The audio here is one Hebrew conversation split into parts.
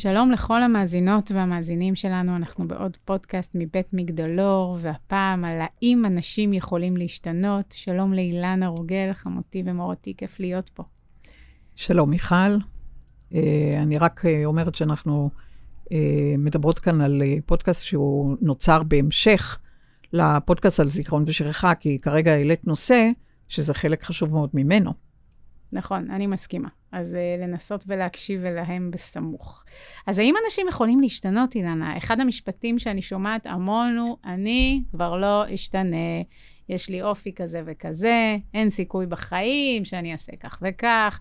שלום לכל המאזינות והמאזינים שלנו, אנחנו בעוד פודקאסט מבית מגדלור, והפעם על האם אנשים יכולים להשתנות. שלום לאילנה רוגל, חמותי ומורתי, כיף להיות פה. שלום, מיכל. אה, אני רק אה, אומרת שאנחנו אה, מדברות כאן על פודקאסט שהוא נוצר בהמשך לפודקאסט על זיכרון ושכחה, כי כרגע העלית נושא שזה חלק חשוב מאוד ממנו. נכון, אני מסכימה. אז uh, לנסות ולהקשיב אליהם בסמוך. אז האם אנשים יכולים להשתנות, אילנה? אחד המשפטים שאני שומעת המון הוא, אני כבר לא אשתנה, יש לי אופי כזה וכזה, אין סיכוי בחיים שאני אעשה כך וכך.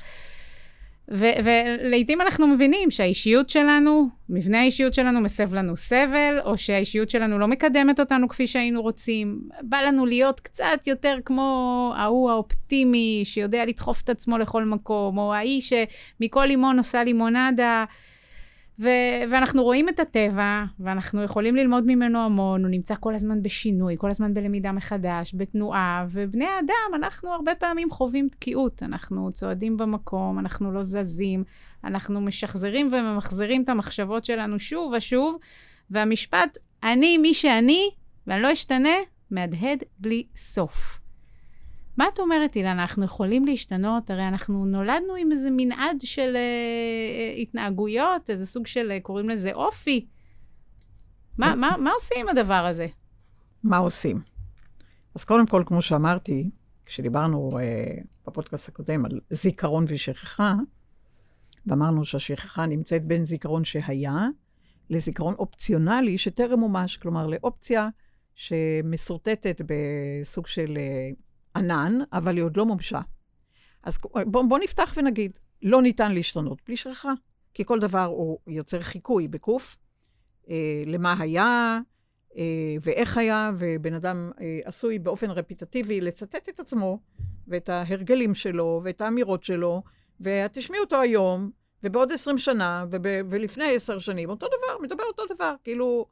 ולעיתים אנחנו מבינים שהאישיות שלנו, מבנה האישיות שלנו מסב לנו סבל, או שהאישיות שלנו לא מקדמת אותנו כפי שהיינו רוצים. בא לנו להיות קצת יותר כמו ההוא האופטימי, שיודע לדחוף את עצמו לכל מקום, או האיש שמכל לימון עושה לימונדה. ו- ואנחנו רואים את הטבע, ואנחנו יכולים ללמוד ממנו המון, הוא נמצא כל הזמן בשינוי, כל הזמן בלמידה מחדש, בתנועה, ובני האדם, אנחנו הרבה פעמים חווים תקיעות. אנחנו צועדים במקום, אנחנו לא זזים, אנחנו משחזרים וממחזרים את המחשבות שלנו שוב ושוב, והמשפט, אני מי שאני, ואני לא אשתנה, מהדהד בלי סוף. מה את אומרת, אילנה? אנחנו יכולים להשתנות? הרי אנחנו נולדנו עם איזה מנעד של uh, התנהגויות, איזה סוג של, uh, קוראים לזה אופי. מה, מה, מה עושים עם הדבר הזה? מה עושים? אז קודם כל, כמו שאמרתי, כשדיברנו uh, בפודקאסט הקודם על זיכרון ושכחה, ואמרנו שהשכחה נמצאת בין זיכרון שהיה לזיכרון אופציונלי שטרם מומש, כלומר לאופציה שמסורטטת בסוג של uh, ענן, אבל היא עוד לא מומשה. אז בואו בוא נפתח ונגיד, לא ניתן להשתנות בלי שכחה, כי כל דבר הוא יוצר חיקוי בקוף, אה, למה היה אה, ואיך היה, ובן אדם אה, עשוי באופן רפיטטיבי לצטט את עצמו ואת ההרגלים שלו ואת האמירות שלו, ותשמעי אותו היום, ובעוד עשרים שנה, וב, ולפני עשר שנים, אותו דבר, מדבר אותו דבר, כאילו,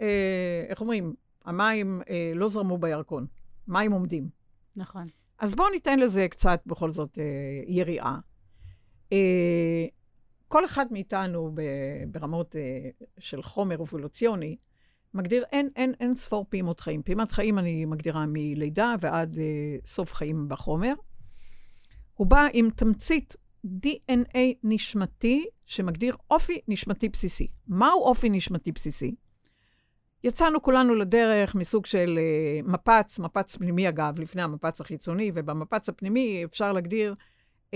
אה, איך אומרים, המים אה, לא זרמו בירקון, מים עומדים. נכון. אז בואו ניתן לזה קצת בכל זאת אה, יריעה. אה, כל אחד מאיתנו ב, ברמות אה, של חומר אבולוציוני, מגדיר, אין, אין, אין ספור פעימות חיים. פעימת חיים אני מגדירה מלידה ועד אה, סוף חיים בחומר. הוא בא עם תמצית DNA נשמתי שמגדיר אופי נשמתי בסיסי. מהו אופי נשמתי בסיסי? יצאנו כולנו לדרך מסוג של uh, מפץ, מפץ פנימי אגב, לפני המפץ החיצוני, ובמפץ הפנימי אפשר להגדיר uh,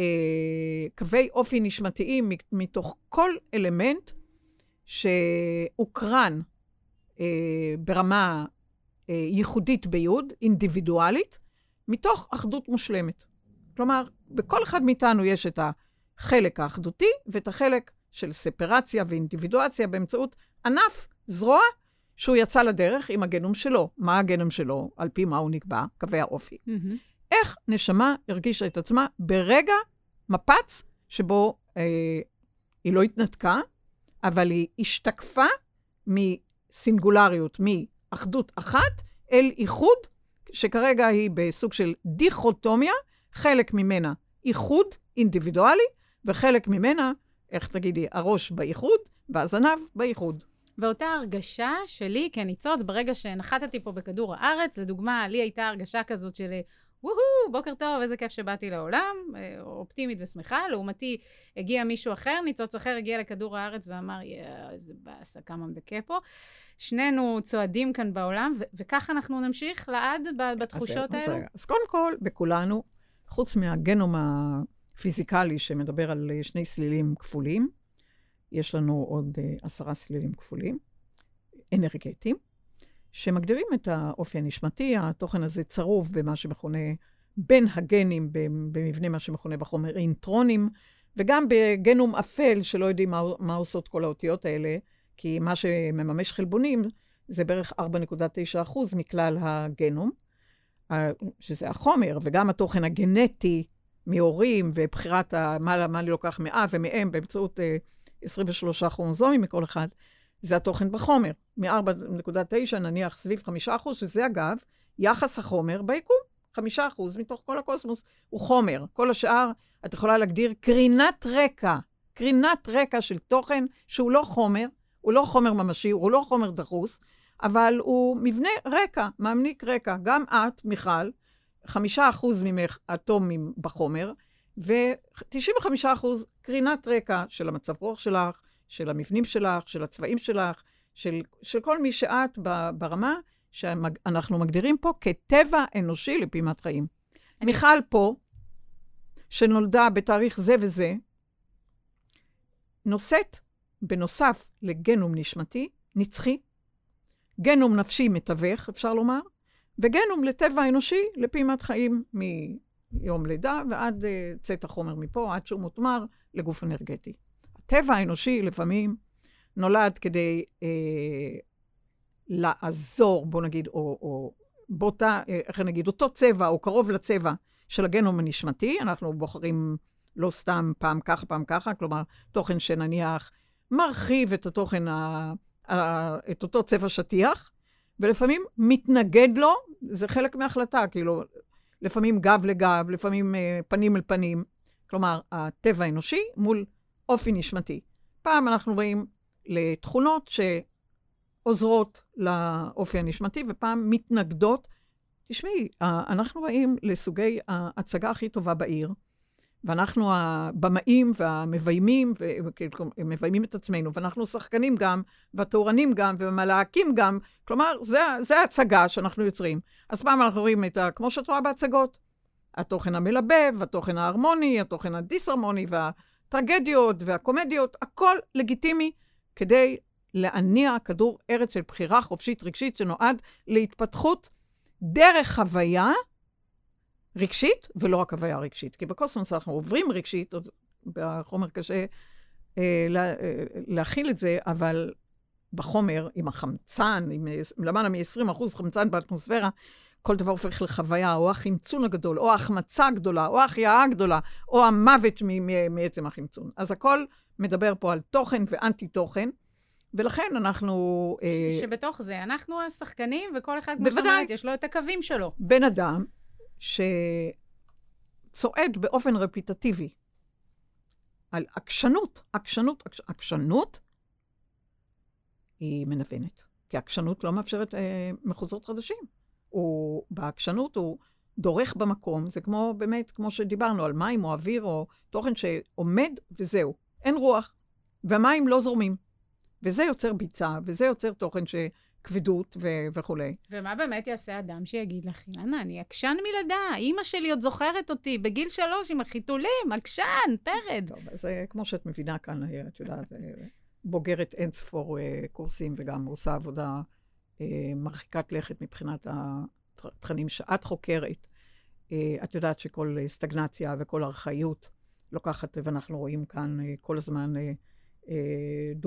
קווי אופי נשמתיים מתוך כל אלמנט שהוקרן uh, ברמה uh, ייחודית ביוד, אינדיבידואלית, מתוך אחדות מושלמת. כלומר, בכל אחד מאיתנו יש את החלק האחדותי ואת החלק של ספרציה ואינדיבידואציה באמצעות ענף, זרוע, שהוא יצא לדרך עם הגנום שלו. מה הגנום שלו? על פי מה הוא נקבע? קווי האופי. Mm-hmm. איך נשמה הרגישה את עצמה ברגע מפץ שבו אה, היא לא התנתקה, אבל היא השתקפה מסינגולריות, מאחדות אחת, אל איחוד, שכרגע היא בסוג של דיכוטומיה, חלק ממנה איחוד אינדיבידואלי, וחלק ממנה, איך תגידי, הראש באיחוד והזנב באיחוד. ואותה הרגשה שלי כניצוץ, ברגע שנחתתי פה בכדור הארץ, לדוגמה, לי הייתה הרגשה כזאת של וואו, בוקר טוב, איזה כיף שבאתי לעולם, אה, אופטימית ושמחה. לעומתי, הגיע מישהו אחר, ניצוץ אחר הגיע לכדור הארץ ואמר, יאה, איזה באסה, כמה מדכא פה. שנינו צועדים כאן בעולם, ו- וככה אנחנו נמשיך לעד בתחושות אז האלו? אז, אז קודם כל, בכולנו, חוץ מהגנום הפיזיקלי שמדבר על שני סלילים כפולים, יש לנו עוד uh, עשרה סלילים כפולים, אנרגטיים, שמגדירים את האופי הנשמתי. התוכן הזה צרוב במה שמכונה, בין הגנים, במבנה מה שמכונה בחומר אינטרונים, וגם בגנום אפל, שלא יודעים מה, מה עושות כל האותיות האלה, כי מה שמממש חלבונים זה בערך 4.9% מכלל הגנום, שזה החומר, וגם התוכן הגנטי מהורים, ובחירת מה, מה אני לוקח מאב ומאם באמצעות uh, 23 כרומוזומים מכל אחד, זה התוכן בחומר. מ-4.9 נניח סביב 5 שזה אגב יחס החומר ביקום. 5 מתוך כל הקוסמוס הוא חומר. כל השאר, את יכולה להגדיר קרינת רקע. קרינת רקע של תוכן שהוא לא חומר, הוא לא חומר ממשי, הוא לא חומר דחוס, אבל הוא מבנה רקע, מעניק רקע. גם את, מיכל, חמישה אחוז ממך אטומים בחומר, ו-95 אחוז קרינת רקע של המצב רוח שלך, של המבנים שלך, של הצבעים שלך, של, של כל מי שאת ברמה שאנחנו מגדירים פה כטבע אנושי לפעימת חיים. מיכל פה, שנולדה בתאריך זה וזה, נושאת, בנוסף לגנום נשמתי, נצחי, גנום נפשי מתווך, אפשר לומר, וגנום לטבע אנושי לפעימת חיים מיום לידה ועד uh, צאת החומר מפה, עד שהוא מותמר לגוף אנרגטי. הטבע האנושי לפעמים נולד כדי uh, לעזור, בוא נגיד, או, או באותה, אה, איך נגיד, אותו צבע או קרוב לצבע של הגנום הנשמתי. אנחנו בוחרים לא סתם פעם ככה, פעם ככה, כלומר, תוכן שנניח מרחיב את התוכן, ה, ה, את אותו צבע שטיח, ולפעמים מתנגד לו, זה חלק מההחלטה, כאילו, לפעמים גב לגב, לפעמים אה, פנים אל פנים. כלומר, הטבע האנושי מול אופי נשמתי. פעם אנחנו באים לתכונות שעוזרות לאופי הנשמתי, ופעם מתנגדות. תשמעי, אנחנו באים לסוגי ההצגה הכי טובה בעיר, ואנחנו הבמאים והמביימים, ומביימים את עצמנו, ואנחנו שחקנים גם, והתאורנים גם, ומלהקים גם. כלומר, זה ההצגה שאנחנו יוצרים. אז פעם אנחנו רואים את ה... כמו שאת רואה בהצגות, התוכן המלבב, התוכן ההרמוני, התוכן הדיסהרמוני, והטרגדיות והקומדיות, הכל לגיטימי כדי להניע כדור ארץ של בחירה חופשית רגשית שנועד להתפתחות דרך חוויה רגשית, ולא רק הוויה רגשית. כי בקוסמוס אנחנו עוברים רגשית, עוד בחומר קשה אה, לה, אה, להכיל את זה, אבל בחומר, עם החמצן, עם למעלה מ-20% חמצן באטמוספירה, כל דבר הופך לחוויה, או החמצון הגדול, או ההחמצה הגדולה, או ההחייאה הגדולה, או המוות מעצם החמצון. אז הכל מדבר פה על תוכן ואנטי-תוכן, ולכן אנחנו... אה, שבתוך זה אנחנו השחקנים, וכל אחד, כמו שאת אומרת, יש לו את הקווים שלו. בן אדם שצועד באופן רפיטטיבי על עקשנות, עקשנות, עקשנות, היא מנוונת. כי עקשנות לא מאפשרת אה, מחוזות חדשים. הוא, בעקשנות הוא דורך במקום, זה כמו, באמת, כמו שדיברנו, על מים או אוויר או תוכן שעומד וזהו. אין רוח, והמים לא זורמים. וזה יוצר ביצה, וזה יוצר תוכן ש... כבדות ו- וכולי. ומה באמת יעשה אדם שיגיד לך, אילנה, אני עקשן מלידה, אימא שלי עוד זוכרת אותי בגיל שלוש עם החיתולים, עקשן, פרד. טוב, אז אה, כמו שאת מבינה כאן, אה, את יודעת, אה, בוגרת אין ספור קורסים וגם עושה עבודה מרחיקת לכת מבחינת התכנים שאת חוקרת. את יודעת שכל סטגנציה וכל ארכאיות לוקחת, ואנחנו רואים כאן כל הזמן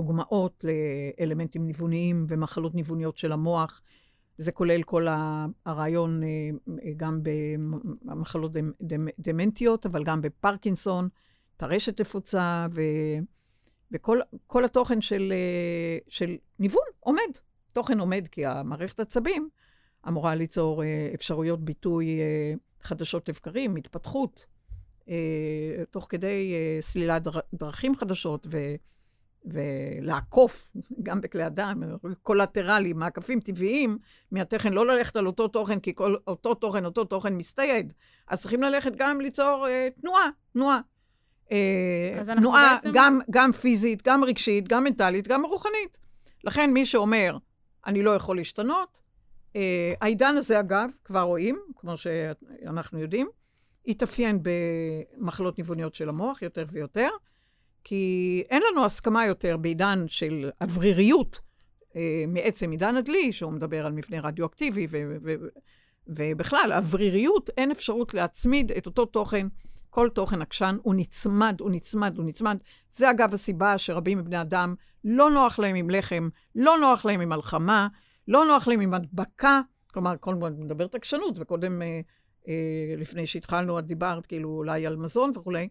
דוגמאות לאלמנטים ניווניים ומחלות ניווניות של המוח. זה כולל כל הרעיון אה, גם במחלות דמנטיות, אבל גם בפרקינסון, טרשת תפוצה, ו, וכל התוכן של, אה, של ניוון עומד. תוכן עומד כי המערכת עצבים אמורה ליצור אפשרויות ביטוי חדשות לבקרים, התפתחות, תוך כדי סלילת דרכים חדשות ו... ולעקוף, גם בכלי אדם, קולטרלי, מעקפים טבעיים מהתכן, לא ללכת על אותו תוכן, כי כל, אותו תוכן, אותו תוכן מסתייד. אז צריכים ללכת גם ליצור אה, תנועה, תנועה. אה, תנועה בעצם... גם, גם פיזית, גם רגשית, גם מנטלית, גם רוחנית. לכן מי שאומר, אני לא יכול להשתנות, אה, העידן הזה, אגב, כבר רואים, כמו שאנחנו יודעים, התאפיין במחלות ניווניות של המוח יותר ויותר. כי אין לנו הסכמה יותר בעידן של אווריריות, אה, מעצם עידן הדלי, שהוא מדבר על מבנה רדיואקטיבי, ו- ו- ובכלל, אווריריות, אין אפשרות להצמיד את אותו תוכן. כל תוכן עקשן הוא נצמד, הוא נצמד, הוא נצמד. זה אגב הסיבה שרבים מבני אדם, לא נוח להם עם לחם, לא נוח להם עם מלחמה, לא נוח להם עם הדבקה. כלומר, כל הזמן מדברת עקשנות, וקודם, אה, אה, לפני שהתחלנו, את דיברת כאילו אולי על מזון וכולי,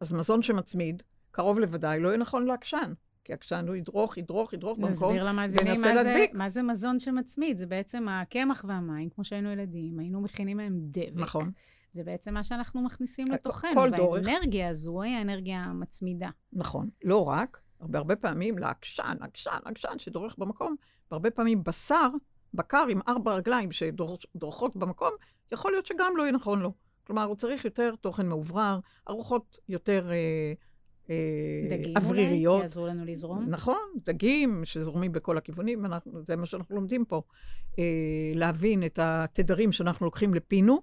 אז מזון שמצמיד, קרוב לוודאי לא יהיה נכון לעקשן. כי עקשן הוא ידרוך, ידרוך, ידרוך במקום, נסביר למאזינים מה, זה, מה זה מזון שמצמיד. זה בעצם הקמח והמים, כמו שהיינו ילדים, היינו מכינים מהם דבק. נכון. זה בעצם מה שאנחנו מכניסים כל לתוכנו. דורך. והאנרגיה הזו היא האנרגיה המצמידה. נכון, לא רק, הרבה, הרבה פעמים לעקשן, עקשן, עקשן שדורך במקום, והרבה פעמים בשר, בקר עם ארבע רגליים שדורכות במקום, יכול להיות שגם לא יהיה נכון לו. כלומר, הוא צריך יותר תוכן מאוורר, ארוחות יותר אה, אה, דגים אווריריות. אולי יעזרו לנו לזרום. נכון, דגים שזורמים בכל הכיוונים, אנחנו, זה מה שאנחנו לומדים פה. אה, להבין את התדרים שאנחנו לוקחים לפינו,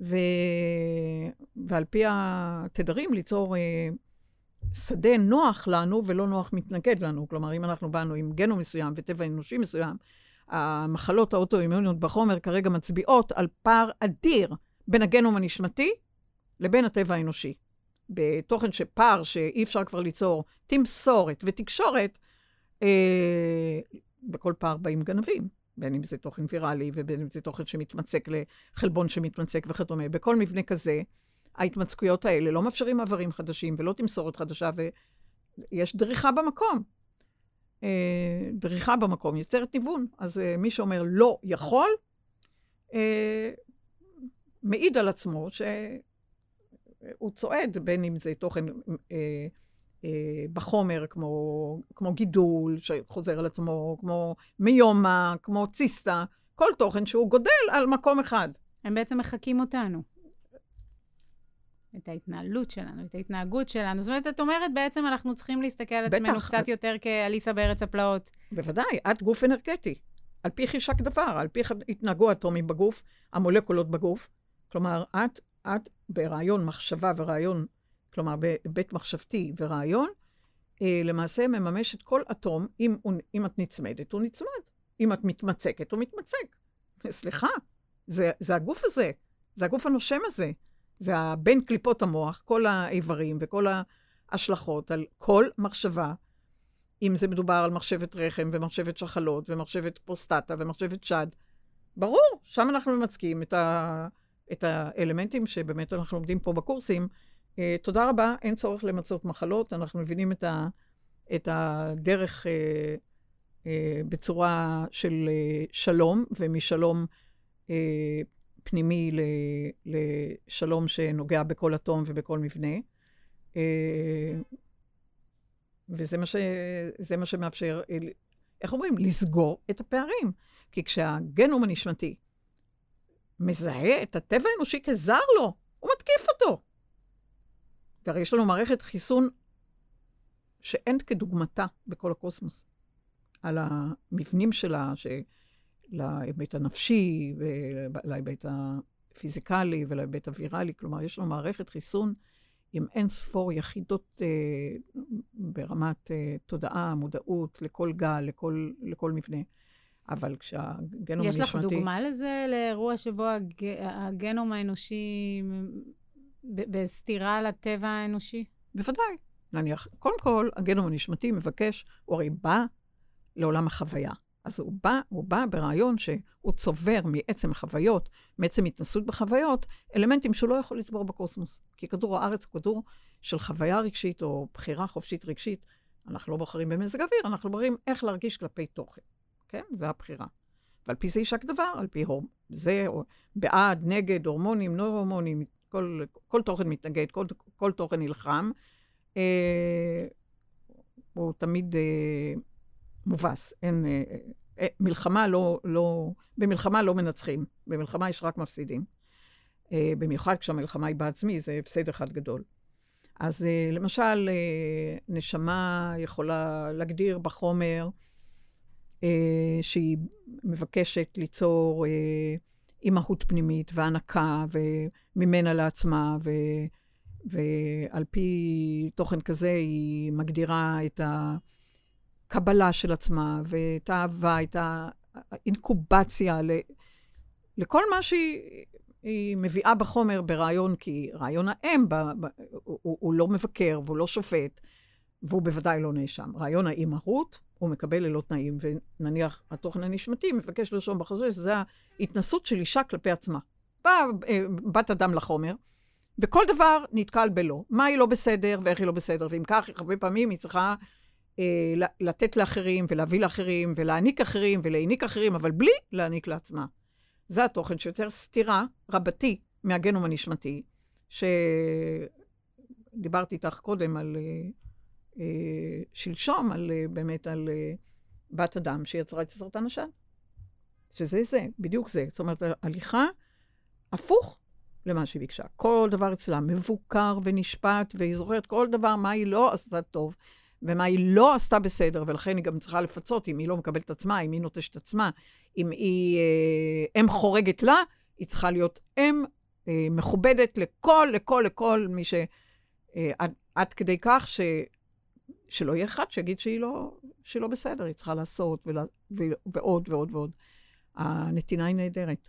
ו... ועל פי התדרים ליצור אה, שדה נוח לנו ולא נוח מתנגד לנו. כלומר, אם אנחנו באנו עם גנו מסוים וטבע אנושי מסוים, המחלות האוטואימוניות בחומר כרגע מצביעות על פער אדיר בין הגנום הנשמתי לבין הטבע האנושי. בתוכן שפער שאי אפשר כבר ליצור תמסורת ותקשורת, אה, בכל פער באים גנבים, בין אם זה תוכן ויראלי ובין אם זה תוכן שמתמצק לחלבון שמתמצק וכדומה. בכל מבנה כזה, ההתמצקויות האלה לא מאפשרים מעברים חדשים ולא תמסורת חדשה, ויש דריכה במקום. אה, דריכה במקום יוצרת ניוון. אז אה, מי שאומר לא יכול, אה, מעיד על עצמו שהוא צועד, בין אם זה תוכן אה, אה, בחומר, כמו, כמו גידול שחוזר על עצמו, כמו מיומה, כמו ציסטה, כל תוכן שהוא גודל על מקום אחד. הם בעצם מחקים אותנו. את ההתנהלות שלנו, את ההתנהגות שלנו. זאת אומרת, את אומרת, בעצם אנחנו צריכים להסתכל על. עצמנו קצת יותר כאליסה בארץ הפלאות. בוודאי, את גוף אנרגטי. על פי חישק דבר, על פי התנהגו האטומים בגוף, המולקולות בגוף. כלומר, את, את ברעיון מחשבה ורעיון, כלומר, בהיבט מחשבתי ורעיון, אה, למעשה מממש את כל אטום, אם, אם את נצמדת, הוא נצמד. אם את מתמצקת, הוא מתמצק. סליחה, זה, זה הגוף הזה, זה הגוף הנושם הזה. זה בין קליפות המוח, כל האיברים וכל ההשלכות על כל מחשבה, אם זה מדובר על מחשבת רחם ומחשבת שחלות ומחשבת פרוסטטה ומחשבת שד. ברור, שם אנחנו ממצקים את, ה, את האלמנטים שבאמת אנחנו לומדים פה בקורסים. אה, תודה רבה, אין צורך למצות מחלות, אנחנו מבינים את, ה, את הדרך אה, אה, בצורה של שלום, ומשלום פנימי לשלום שנוגע בכל אטום ובכל מבנה. וזה מה, ש... מה שמאפשר, איך אומרים? לסגור את הפערים. כי כשהגנום הנשמתי מזהה את הטבע האנושי כזר לו, הוא מתקיף אותו. והרי יש לנו מערכת חיסון שאין כדוגמתה בכל הקוסמוס. על המבנים שלה. להיבט הנפשי, ולהיבט הפיזיקלי ולהיבט הוויראלי. כלומר, יש לנו מערכת חיסון עם אין ספור יחידות אה, ברמת אה, תודעה, מודעות, לכל גל, לכל, לכל מבנה. אבל כשהגנום יש הנשמתי... לך דוגמה לזה, לאירוע שבו הג... הגנום האנושי ב- בסתירה לטבע האנושי? בוודאי. נניח, קודם כל, הגנום הנשמתי מבקש, הוא הרי בא לעולם החוויה. אז הוא בא, הוא בא ברעיון שהוא צובר מעצם החוויות, מעצם התנסות בחוויות, אלמנטים שהוא לא יכול לצבור בקוסמוס. כי כדור הארץ הוא כדור של חוויה רגשית או בחירה חופשית רגשית. אנחנו לא בוחרים במזג אוויר, אנחנו בוחרים איך להרגיש כלפי תוכן. כן? זה הבחירה. ועל פי זה יישק דבר, על פי הור... זה, או בעד, נגד, הורמונים, לא הורמונים, כל, כל תוכן מתנגד, כל, כל תוכן נלחם. אה, הוא תמיד אה, מובס. אין, אה, אה, מלחמה לא, לא, במלחמה לא מנצחים, במלחמה יש רק מפסידים. אה, במיוחד כשהמלחמה היא בעצמי, זה הפסד אחד גדול. אז אה, למשל, אה, נשמה יכולה להגדיר בחומר אה, שהיא מבקשת ליצור אה, אימהות פנימית והנקה וממנה לעצמה, ו, ועל פי תוכן כזה היא מגדירה את הקבלה של עצמה ואת האהבה, את האינקובציה ל, לכל מה שהיא היא מביאה בחומר ברעיון, כי רעיון האם ב, ב, הוא, הוא לא מבקר והוא לא שופט, והוא בוודאי לא נאשם. רעיון האימהות, הוא מקבל ללא תנאים, ונניח התוכן הנשמתי מבקש לרשום בחוזה שזה ההתנסות של אישה כלפי עצמה. באה אה, בת אדם לחומר, וכל דבר נתקל בלא. מה היא לא בסדר ואיך היא לא בסדר, ואם כך, הרבה פעמים היא צריכה אה, לתת לאחרים ולהביא לאחרים ולהעניק אחרים ולהעניק אחרים, אבל בלי להעניק לעצמה. זה התוכן שיוצר סתירה רבתי, מהגנום הנשמתי, שדיברתי איתך קודם על, אה, שלשום, על, אה, באמת על אה, בת אדם שיצרה את סרטן השד. שזה זה, בדיוק זה. זאת אומרת, הליכה הפוך למה שהיא ביקשה. כל דבר אצלה מבוקר ונשפט, והיא זוכרת כל דבר, מה היא לא עשתה טוב, ומה היא לא עשתה בסדר, ולכן היא גם צריכה לפצות אם היא לא מקבלת עצמה, אם היא נוטשת עצמה, אם היא אה, אם חורגת לה, היא צריכה להיות אם אה, מכובדת לכל, לכל, לכל מי ש... אה, עד, עד כדי כך ש... שלא יהיה אחד שיגיד שהיא לא, שהיא לא בסדר, היא צריכה לעשות, ולה, ו, ועוד ועוד ועוד. הנתינה היא נהדרת,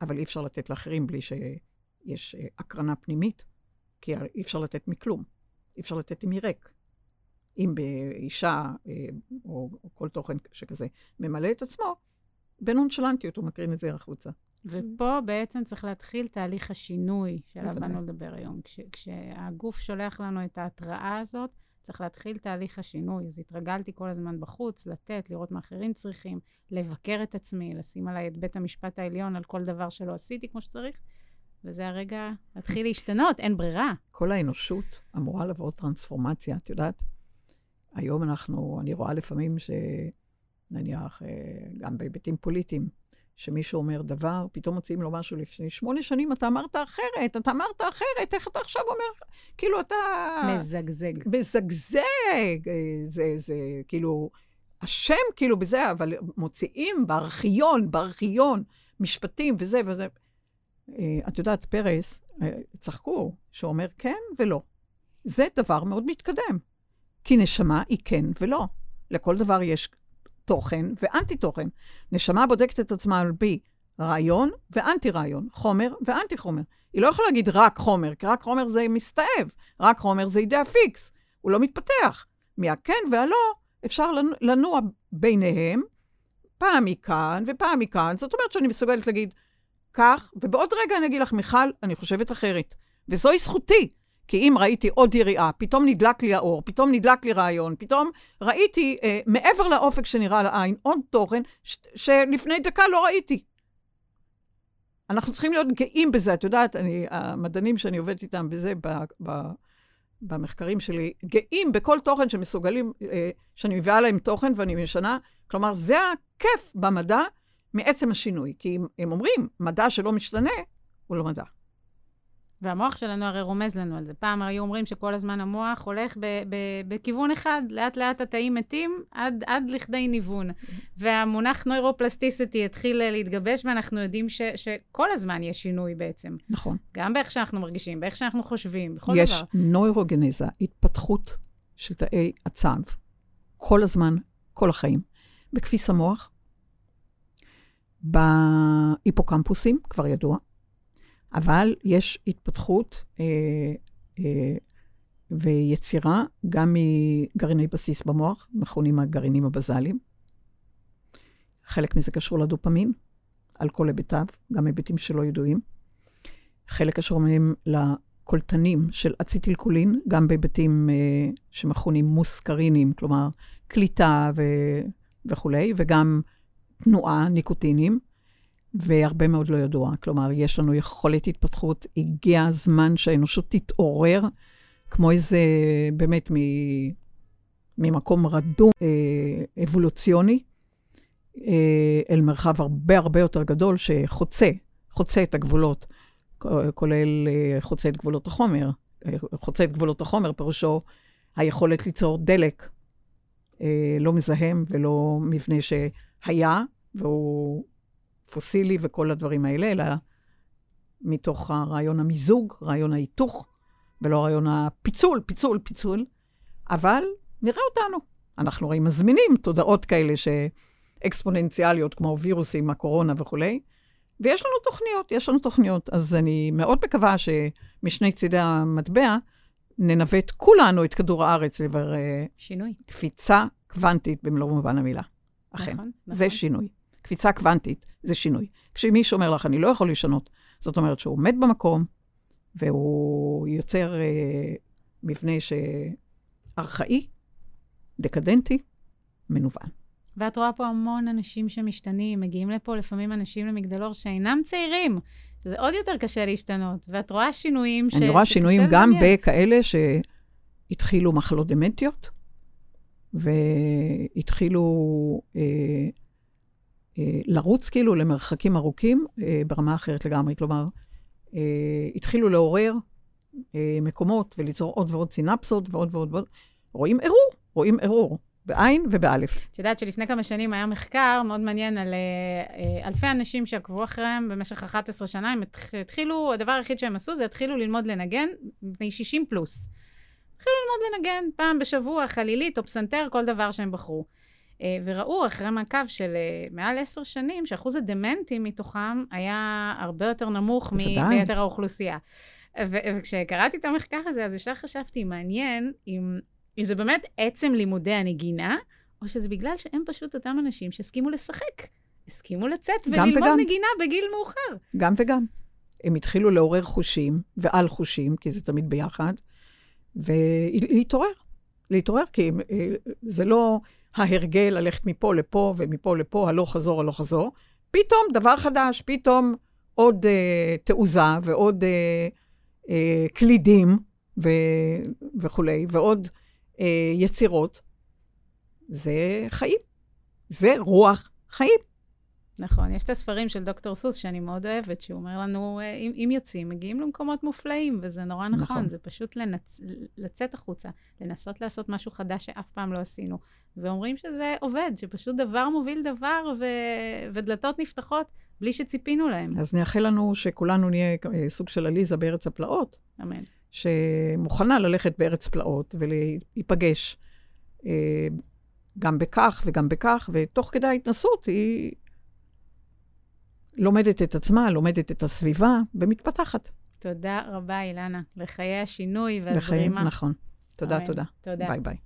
אבל אי אפשר לתת לאחרים בלי שיש אה, הקרנה פנימית, כי אי אפשר לתת מכלום. אי אפשר לתת מריק. אם באישה, אה, או, או כל תוכן שכזה, ממלא את עצמו, בנונשלנטיות הוא מקרין את זה החוצה. ופה בעצם צריך להתחיל תהליך השינוי שעליו באנו לדבר היום. כש, כשהגוף שולח לנו את ההתראה הזאת, צריך להתחיל תהליך השינוי. אז התרגלתי כל הזמן בחוץ, לתת, לראות מה אחרים צריכים, לבקר את עצמי, לשים עליי את בית המשפט העליון על כל דבר שלא עשיתי כמו שצריך, וזה הרגע להתחיל להשתנות, אין ברירה. כל האנושות אמורה לעבור טרנספורמציה, את יודעת? היום אנחנו, אני רואה לפעמים שנניח, אה, גם בהיבטים פוליטיים, שמישהו אומר דבר, פתאום מוציאים לו משהו לפני שמונה שנים, אתה אמרת אחרת, אתה אמרת אחרת, איך אתה עכשיו אומר, כאילו אתה... מזגזג. מזגזג, אה, זה, זה כאילו, השם כאילו בזה, אבל מוציאים בארכיון, בארכיון, משפטים וזה וזה. אה, את יודעת, פרס, צחקו, שאומר כן ולא. זה דבר מאוד מתקדם. כי נשמה היא כן ולא. לכל דבר יש תוכן ואנטי-תוכן. נשמה בודקת את עצמה על פי רעיון ואנטי-רעיון, חומר ואנטי-חומר. היא לא יכולה להגיד רק חומר, כי רק חומר זה מסתאב, רק חומר זה אידאה פיקס, הוא לא מתפתח. מהכן והלא אפשר לנוע ביניהם, פעם מכאן ופעם מכאן. זאת אומרת שאני מסוגלת להגיד כך, ובעוד רגע אני אגיד לך, מיכל, אני חושבת אחרת. וזוהי זכותי. כי אם ראיתי עוד יריעה, פתאום נדלק לי האור, פתאום נדלק לי רעיון, פתאום ראיתי אה, מעבר לאופק שנראה לעין עוד תוכן ש- שלפני דקה לא ראיתי. אנחנו צריכים להיות גאים בזה. את יודעת, אני, המדענים שאני עובדת איתם בזה, ב, ב, במחקרים שלי, גאים בכל תוכן שמסוגלים, אה, שאני מביאה להם תוכן ואני משנה. כלומר, זה הכיף במדע מעצם השינוי. כי הם, הם אומרים, מדע שלא משתנה, הוא לא מדע. והמוח שלנו הרי רומז לנו על זה. פעם היו אומרים שכל הזמן המוח הולך ב- ב- בכיוון אחד, לאט לאט התאים מתים עד, עד לכדי ניוון. והמונח נוירופלסטיסיטי התחיל להתגבש, ואנחנו יודעים ש- שכל הזמן יש שינוי בעצם. נכון. גם באיך שאנחנו מרגישים, באיך שאנחנו חושבים, בכל יש דבר. יש נוירוגנזה, התפתחות של תאי הצו, כל הזמן, כל החיים. בכפיס המוח, בהיפוקמפוסים, כבר ידוע, אבל יש התפתחות אה, אה, ויצירה גם מגרעיני בסיס במוח, מכונים הגרעינים הבזליים. חלק מזה קשור לדופמין, על כל היבטיו, גם היבטים שלא ידועים. חלק קשור מהם לקולטנים של אציטילקולין, גם בהיבטים אה, שמכונים מוסקרינים, כלומר קליטה ו... וכולי, וגם תנועה, ניקוטינים. והרבה מאוד לא ידוע. כלומר, יש לנו יכולת התפתחות, הגיע הזמן שהאנושות תתעורר, כמו איזה, באמת, מ... ממקום רדום אה, אבולוציוני, אה, אל מרחב הרבה הרבה יותר גדול, שחוצה, חוצה את הגבולות, כולל אה, חוצה את גבולות החומר. אה, חוצה את גבולות החומר, פירושו היכולת ליצור דלק אה, לא מזהם ולא מבנה שהיה, והוא פוסילי וכל הדברים האלה, אלא מתוך רעיון המיזוג, רעיון ההיתוך, ולא רעיון הפיצול, פיצול, פיצול. אבל נראה אותנו. אנחנו הרי מזמינים תודעות כאלה שאקספוננציאליות, כמו וירוסים, הקורונה וכולי, ויש לנו תוכניות, יש לנו תוכניות. אז אני מאוד מקווה שמשני צידי המטבע ננווט כולנו את כדור הארץ לעבר אה, שינוי. קפיצה קוונטית במלוא מובן המילה. אכן, נכון, נכון. זה שינוי. קפיצה קוונטית זה שינוי. כשמישהו אומר לך, אני לא יכול לשנות, זאת אומרת שהוא עומד במקום, והוא יוצר אה, מבנה שארכאי, דקדנטי, מנוון. ואת רואה פה המון אנשים שמשתנים, מגיעים לפה לפעמים אנשים למגדלור שאינם צעירים. זה עוד יותר קשה להשתנות, ואת רואה שינויים ש... אני רואה שינויים גם לדמיין. בכאלה שהתחילו מחלות דמנטיות, והתחילו אה, לרוץ כאילו למרחקים ארוכים אה, ברמה אחרת לגמרי. כלומר, אה, התחילו לעורר אה, מקומות וליצור עוד ועוד סינפסות ועוד ועוד ועוד. רואים ערעור, רואים ערעור, בעין ובאלף. את יודעת שלפני כמה שנים היה מחקר מאוד מעניין על אה, אה, אלפי אנשים שעקבו אחריהם במשך 11 שנה, הם התח- התחילו, הדבר היחיד שהם עשו זה התחילו ללמוד לנגן בני 60 פלוס. התחילו ללמוד לנגן פעם בשבוע, חלילית או פסנתר, כל דבר שהם בחרו. אה, וראו אחרי מעקב של אה, מעל עשר שנים, שאחוז הדמנטים מתוכם היה הרבה יותר נמוך. מיתר האוכלוסייה. וכשקראתי את המחקר הזה, אז ישר חשבתי, מעניין אם, אם זה באמת עצם לימודי הנגינה, או שזה בגלל שהם פשוט אותם אנשים שהסכימו לשחק. הסכימו לצאת וללמוד וגם. נגינה בגיל מאוחר. גם וגם. הם התחילו לעורר חושים ועל חושים, כי זה תמיד ביחד, ולהתעורר. להתעורר, כי אה, זה לא ההרגל ללכת מפה לפה ומפה לפה, הלוך חזור, הלוך חזור. פתאום דבר חדש, פתאום עוד אה, תעוזה ועוד אה, אה, קלידים ו, וכולי, ועוד אה, יצירות. זה חיים. זה רוח חיים. נכון, יש את הספרים של דוקטור סוס שאני מאוד אוהבת, שהוא אומר לנו, אה, אם, אם יוצאים, מגיעים למקומות מופלאים, וזה נורא נכון, נכון. זה פשוט לנצ... לצאת החוצה, לנסות לעשות משהו חדש שאף פעם לא עשינו. ואומרים שזה עובד, שפשוט דבר מוביל דבר, ו... ודלתות נפתחות בלי שציפינו להם. אז נאחל לנו שכולנו נהיה אה, סוג של עליזה בארץ הפלאות. אמן. שמוכנה ללכת בארץ פלאות ולהיפגש אה, גם בכך וגם בכך, ותוך כדי ההתנסות היא לומדת את עצמה, לומדת את הסביבה ומתפתחת. תודה רבה, אילנה, לחיי השינוי והזרימה. נכון. תודה, אמן. תודה. תודה. ביי ביי.